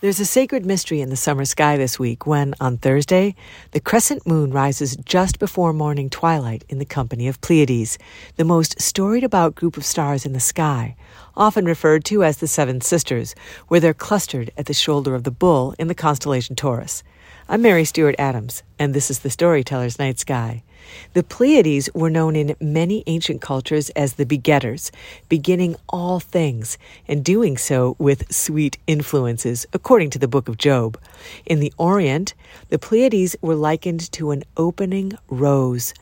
There's a sacred mystery in the summer sky this week when, on Thursday, the crescent moon rises just before morning twilight in the company of Pleiades, the most storied about group of stars in the sky, often referred to as the Seven Sisters, where they're clustered at the shoulder of the bull in the constellation Taurus. I'm Mary Stewart Adams, and this is the Storyteller's Night Sky. The Pleiades were known in many ancient cultures as the begetters, beginning all things, and doing so with sweet influences, according to the book of Job. In the Orient, the Pleiades were likened to an opening rose,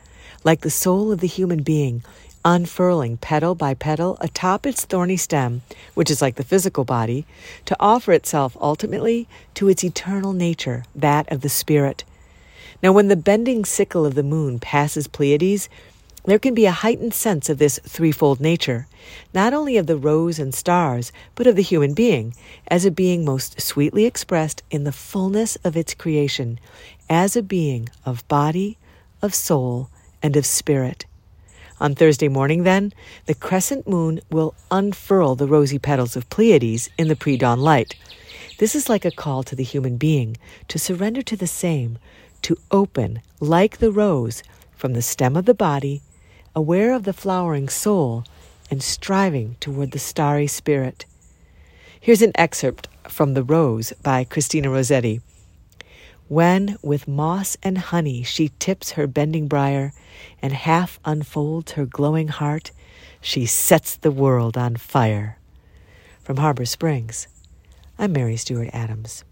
like the soul of the human being, unfurling petal by petal atop its thorny stem, which is like the physical body, to offer itself ultimately to its eternal nature, that of the spirit. Now, when the bending sickle of the moon passes Pleiades, there can be a heightened sense of this threefold nature, not only of the rose and stars, but of the human being, as a being most sweetly expressed in the fullness of its creation, as a being of body, of soul, and of spirit. On Thursday morning, then, the crescent moon will unfurl the rosy petals of Pleiades in the pre dawn light. This is like a call to the human being to surrender to the same, to open, like the rose, from the stem of the body, aware of the flowering soul, and striving toward the starry spirit. Here's an excerpt from The Rose by Christina Rossetti. When with moss and honey she tips her bending briar and half unfolds her glowing heart, she sets the world on fire. From Harbor Springs, I'm Mary Stewart Adams.